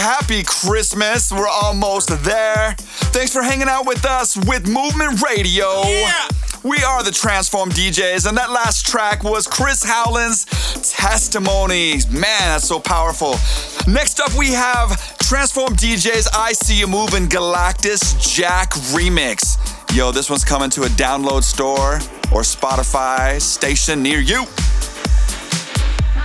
Happy, Christmas. We're almost there. Thanks for hanging out with us with Movement Radio. Yeah. We are the Transform DJs, and that last track was Chris Howland's Testimonies. Man, that's so powerful. Next up, we have Transform DJs I See You Moving Galactus Jack Remix. Yo, this one's coming to a download store or Spotify station near you.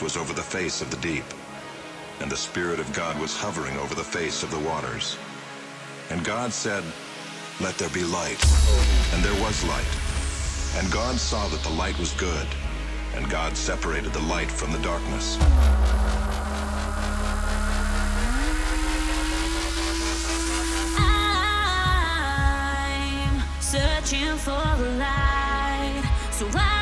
was over the face of the deep, and the Spirit of God was hovering over the face of the waters. And God said, Let there be light. And there was light. And God saw that the light was good, and God separated the light from the darkness. Searching for the light. So I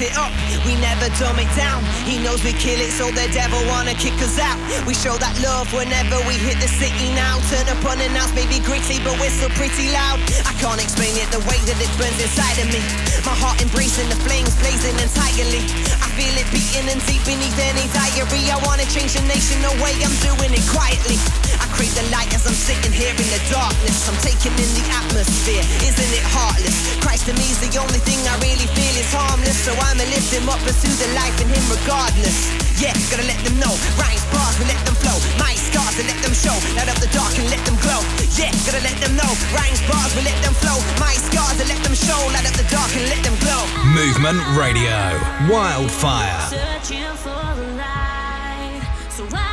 it up. We never dumb it down. He knows we kill it, so the devil wanna kick us out. We show that love whenever we hit the city now. Turn up unannounced, maybe gritty, but we're still pretty loud. I can't explain it the way that it burns inside of me. My heart embracing the flames, blazing entirely. I feel it beating and deep beneath any diary. I wanna change the nation, the way, I'm doing it quietly. I crave the light as I'm sitting here in the darkness. I'm taking in the atmosphere, isn't it heartless? Christ to me is the only thing I really feel is harmless. So I'ma lift him up, pursue the life in him regardless. Yeah, gotta let them know. Rhymes, bars, we let them flow. My scars, and let them show. Light up the dark and let them glow. Yeah, gotta let them know. Rhymes, bars, we let them flow. My scars, and let them show. Light up the dark and let them glow. Movement Radio. Wildfire. Searching for the light. So why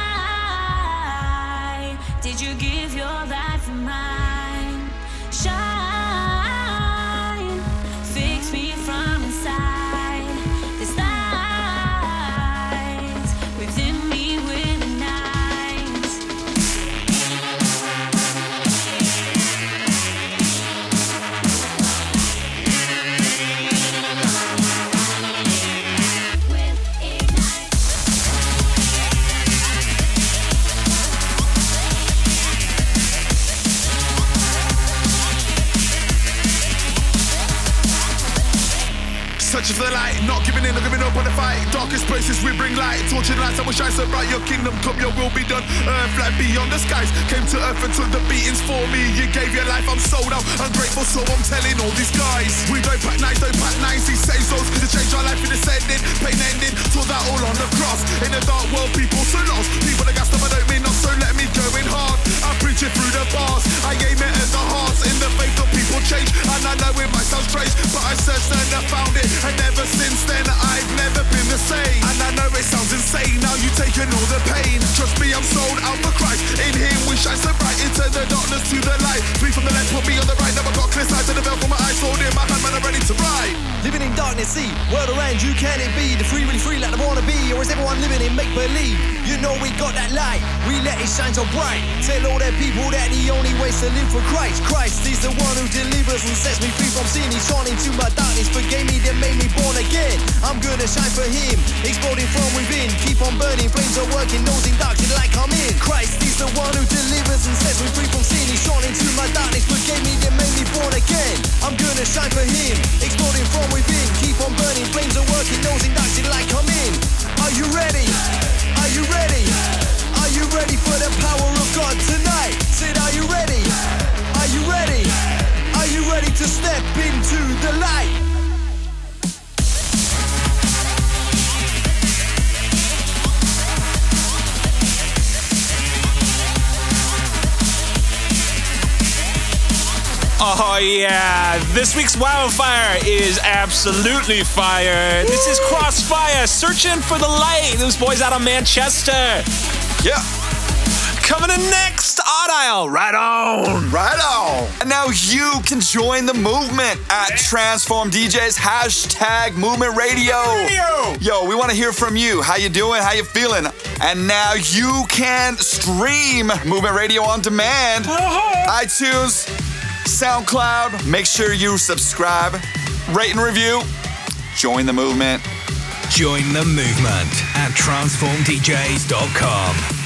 did you give your life for mine? Searching for the light, not giving in, not giving up on the fight. Darkest places we bring light, torching lights that will shine so bright. Your kingdom come, your will be done. Earth like beyond the skies. Came to earth and took the beatings for me. You gave your life, I'm sold out. Ungrateful, so I'm telling all these guys. We don't pack nights, don't pack nines. He saves those to change our life in descending. Pain ending, tore that all on the cross. In the dark world, people so lost. People that got stuff I don't mean not, so let me go in hard. I to the light. Three from the left, put me on the right. Never got clear sight to the belt for my darkness, see, world around you, can it be? The free, really free like I wanna be, or is everyone living in make believe? You know we got that light, we let it shine so bright. Tell all them people that the only way's to live for Christ. Christ, He's the one who delivers and sets me free from sin. He's shone into my darkness, forgave me, then made me born again. I'm gonna shine for Him, exploding from within. Keep on burning, flames are working, nose in dark light come in. Christ, He's the one who delivers and sets me free from sin. He's shone into my darkness, forgave me, then made me born again. I'm gonna shine for Him, exploding from within. Keep on burning, flames are working, nose in dark till the light come in. Are you ready? Are you ready? Are you ready for the power of God tonight? Said, are you ready? Are you ready? Are you ready to step into the light? Oh yeah, this week's wildfire is absolutely fire. This is Crossfya searching for the light. Those boys out of Manchester. Yeah. Coming in next, Audile. Right on. Right on. And now you can join the movement at Transform DJs hashtag Movement Radio. Radio. Yo, we want to hear from you. How you doing? How you feeling? And now you can stream Movement Radio on demand. Uh-huh. iTunes, SoundCloud. Make sure you subscribe, rate and review. Join the movement. Join the movement at transformdjs.com.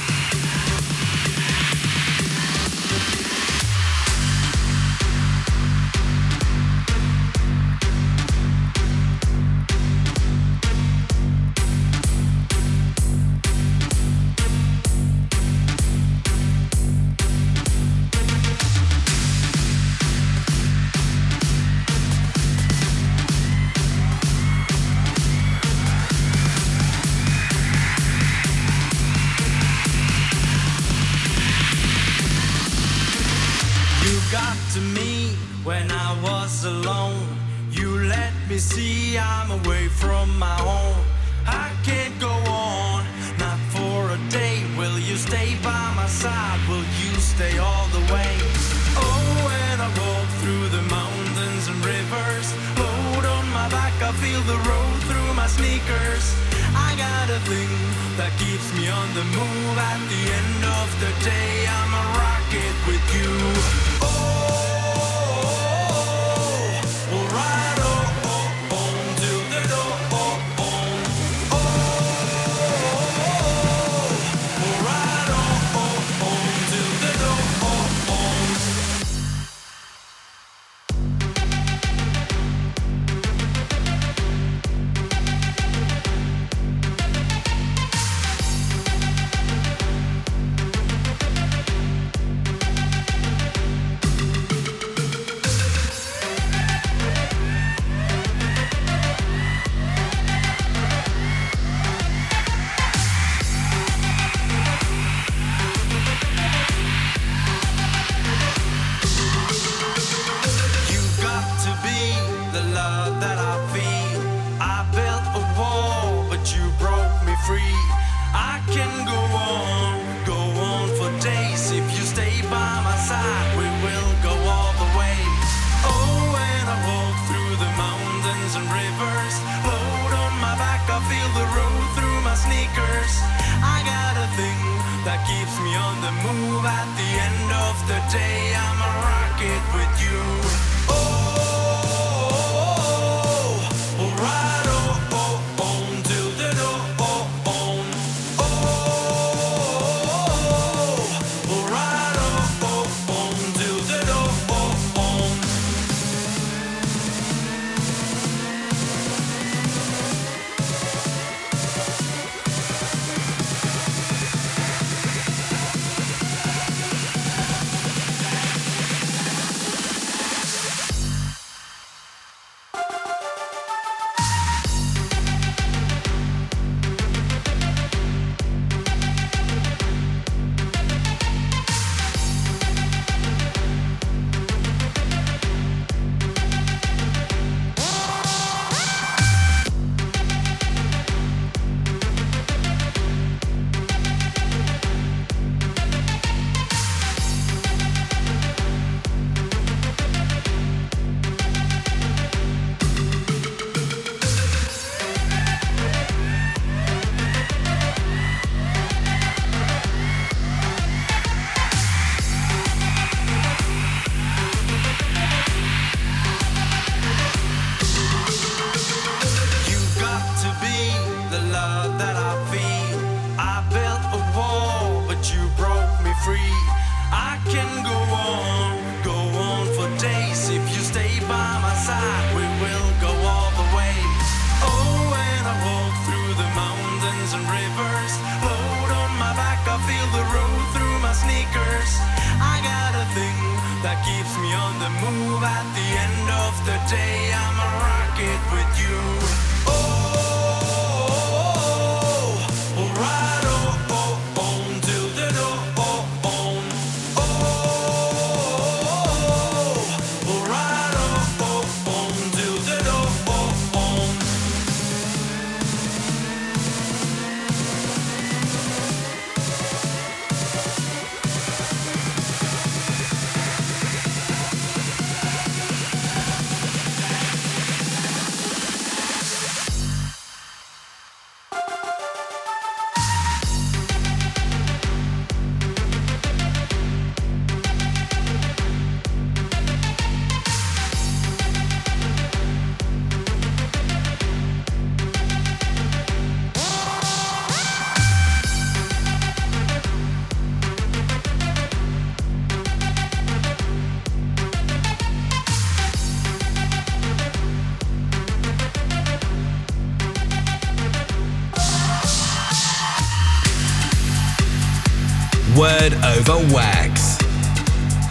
Silver Wax.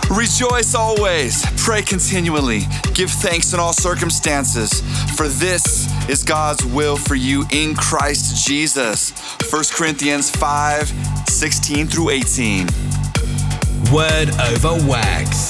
Rejoice always, pray continually, give thanks in all circumstances, for this is God's will for you in Christ Jesus. 1 Corinthians 5 16 through 18. Word over wax.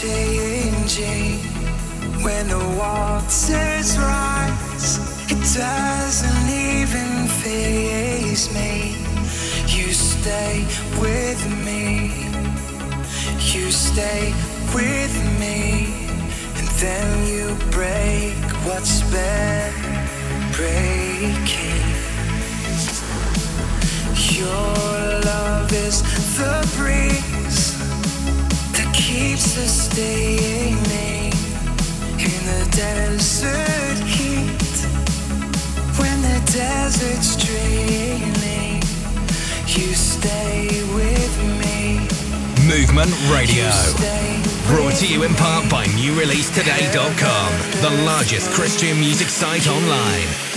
Changing when the waters rise. It doesn't even faze me. You stay with me. You stay with me. And then you break what's been breaking. Your love is the breeze keeps us staying in the desert heat. When the desert's draining, you stay with me. Movement Radio. Brought to you in part by NewReleaseToday.com, the largest Christian music site online.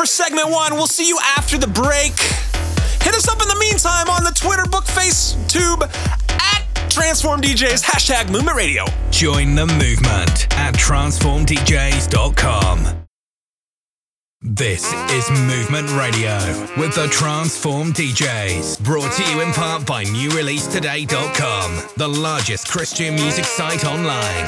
For segment one. We'll see you after the break. Hit us up in the meantime on the Twitter, book, face, tube at Transform DJs, hashtag Movement Radio. Join the movement at transformdjs.com. This is Movement Radio with the Transform DJs, brought to you in part by NewReleaseToday.com, the largest Christian music site online.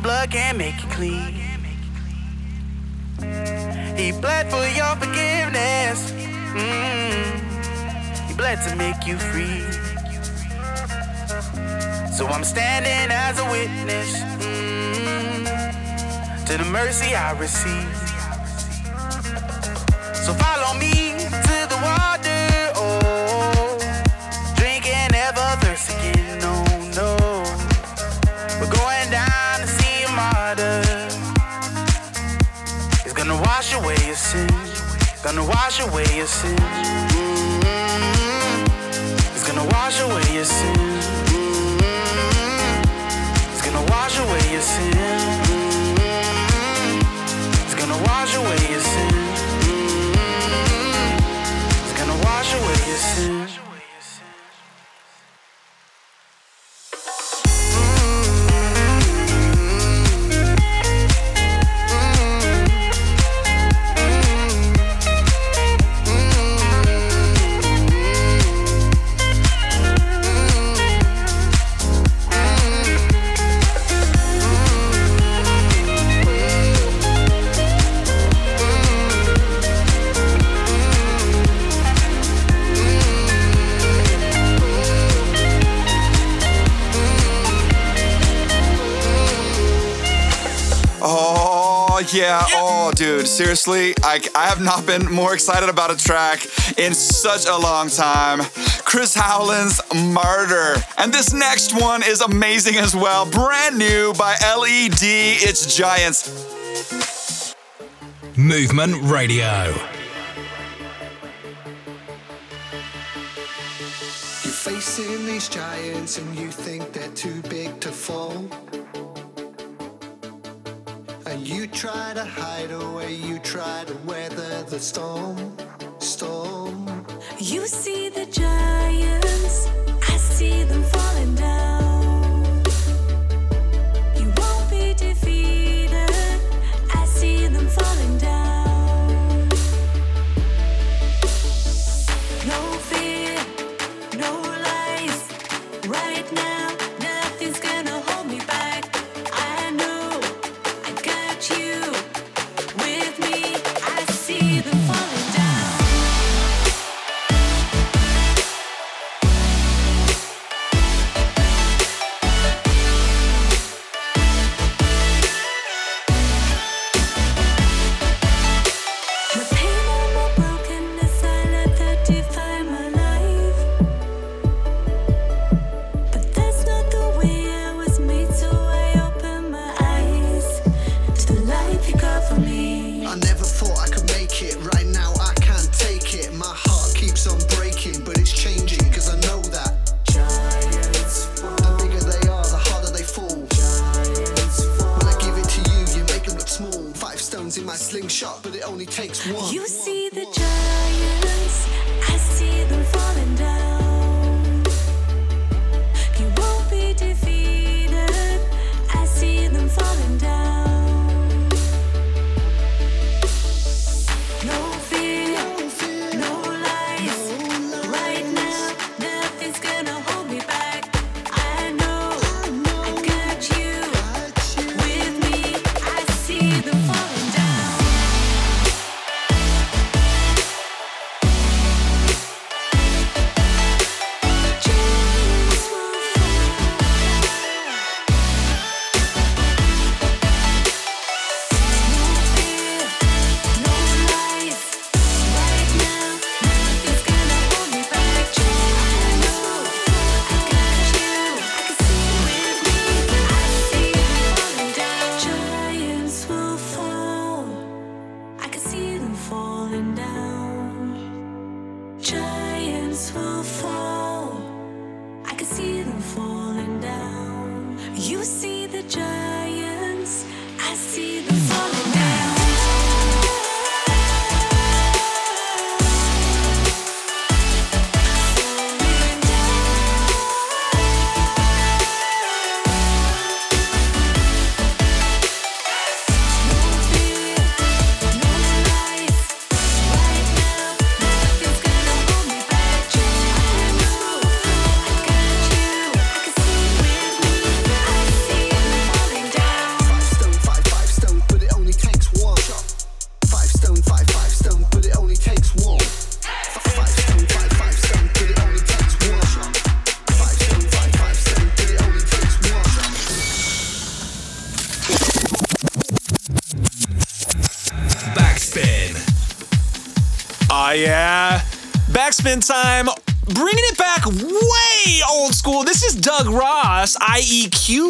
blood can make you clean. He bled for your forgiveness. Mm-hmm. He bled to make you free. So I'm standing as a witness mm-hmm. to the mercy I received. gonna wash away your sins. Mm-hmm. It's gonna wash away your sins. Mm-hmm. It's gonna wash away your sins. Mm-hmm. It's gonna wash away your sins. Mm-hmm. It's gonna wash away your sins. Heck yeah. Oh, dude, seriously, I, I have not been more excited about a track in such a long time. Chris Howland's Martyr. And this next one is amazing as well. Brand new by LED, it's Giants. Movement Radio. storm.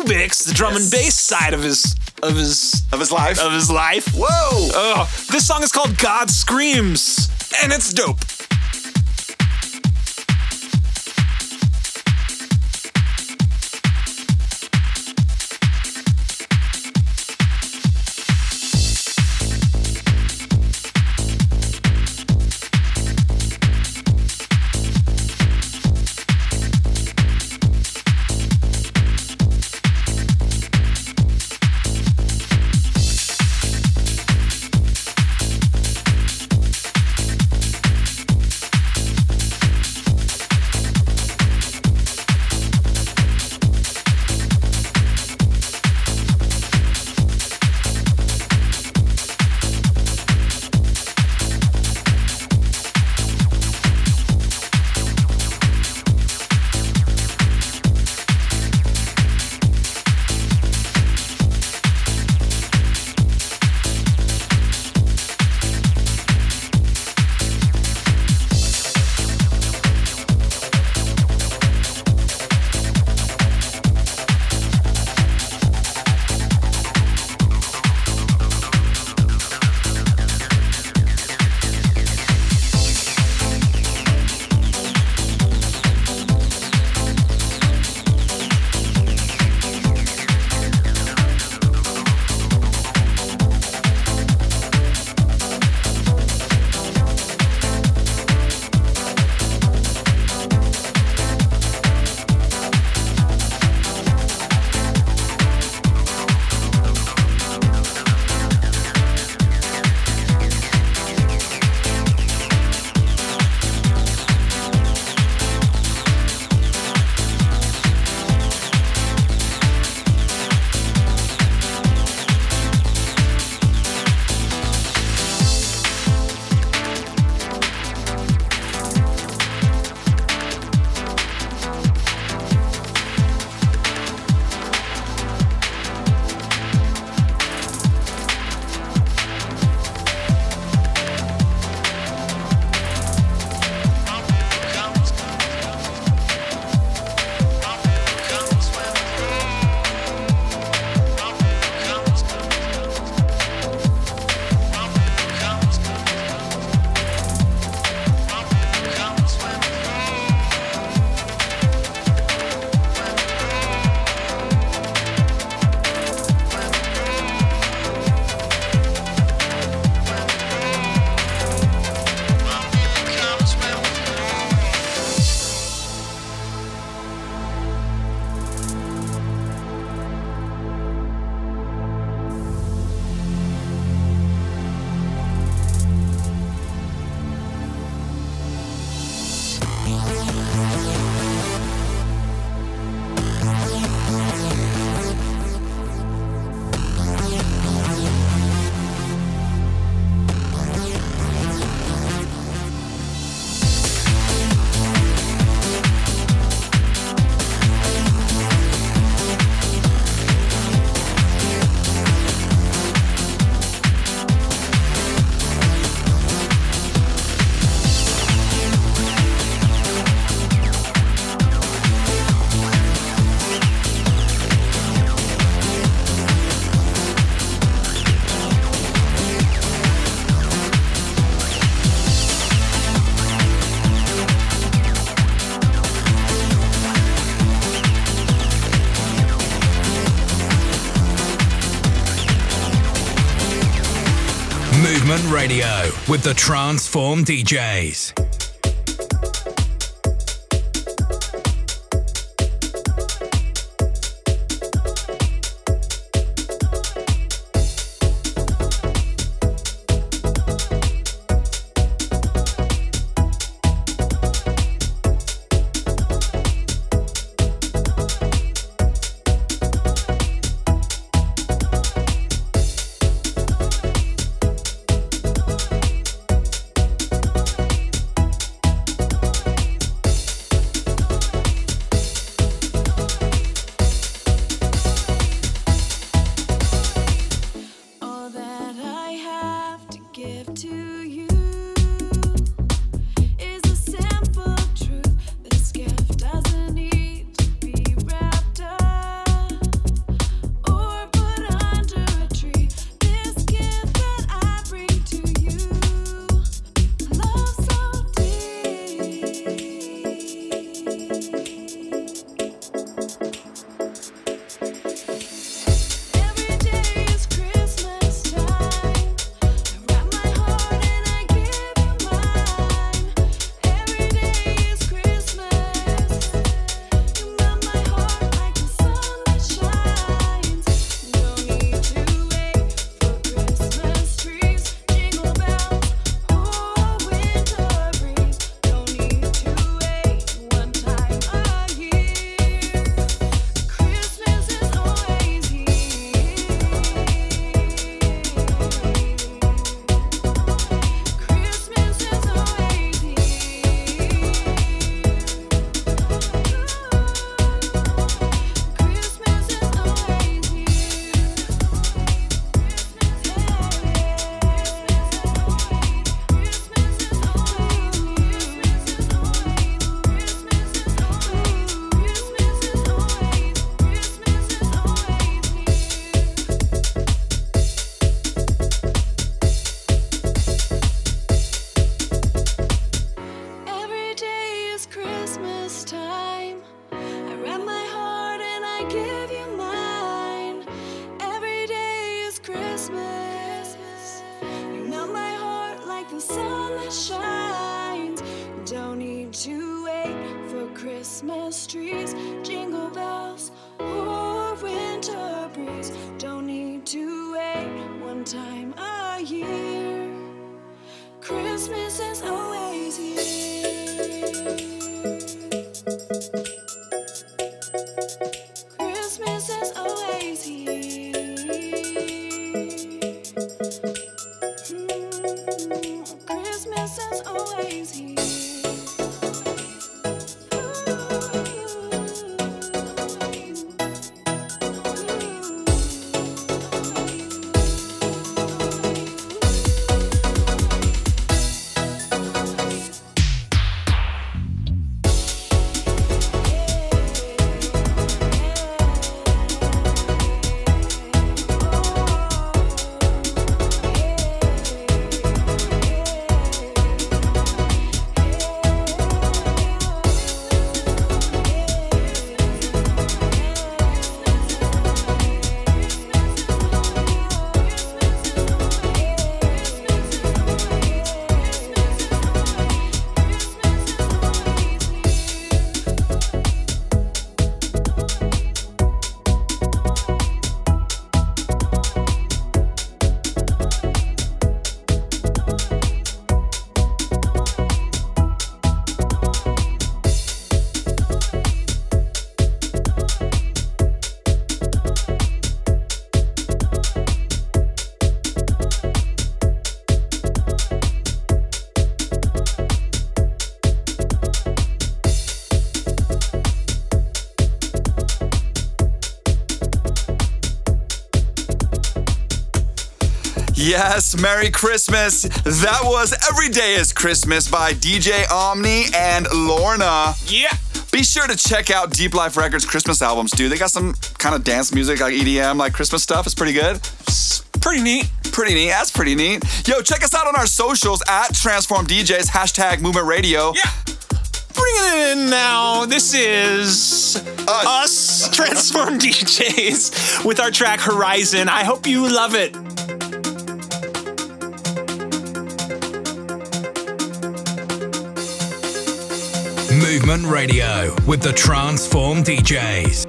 The drum and bass side of his of his of his life. Of his life. Whoa! Oh, this song is called God Screams, and it's dope. With the Transform DJs. Yes, Merry Christmas. That was Every Day is Christmas by DJ Omni and Lorna. Yeah. Be sure to check out Deep Life Records Christmas albums, dude. They got some kind of dance music, like EDM, like Christmas stuff. It's pretty good. Pretty neat. Pretty neat. That's pretty neat. Yo, check us out on our socials at Transform DJs, hashtag Movement Radio. Yeah. Bringing it in now. This is us, Transform DJs, with our track Horizon. I hope you love it. Movement Radio with the Transform DJs.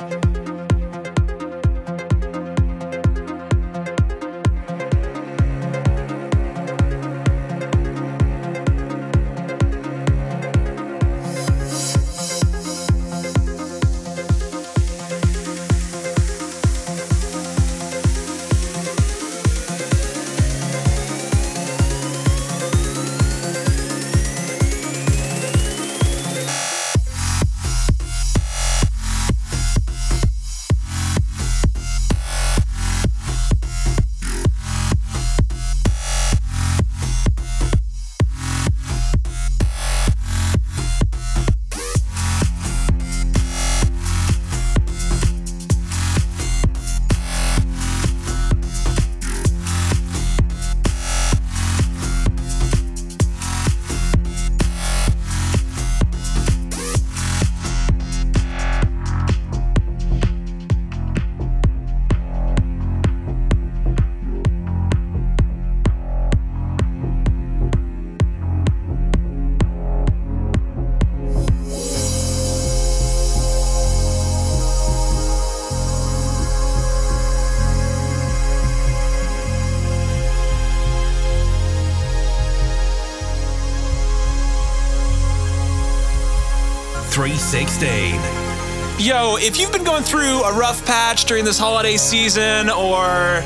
If you've been going through a rough patch during this holiday season or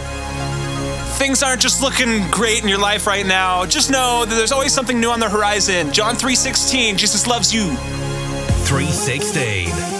things aren't just looking great in your life right now, just know that there's always something new on the horizon. John 3:16, Jesus loves you. 316.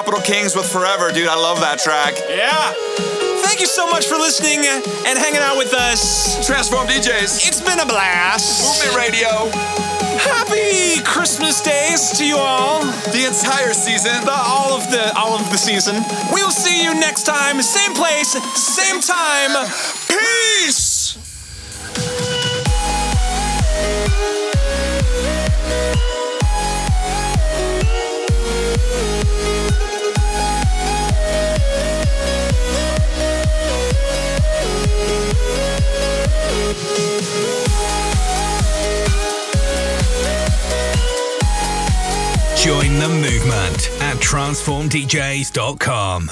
Capital Kings with Forever. Dude, I love that track. Yeah. Thank you so much for listening and hanging out with us. Transform DJs. It's been a blast. Movement Radio. Happy Christmas days to you all. The entire season. The, all of the all of the season. We'll see you next time, same place, same time. transformdjs.com.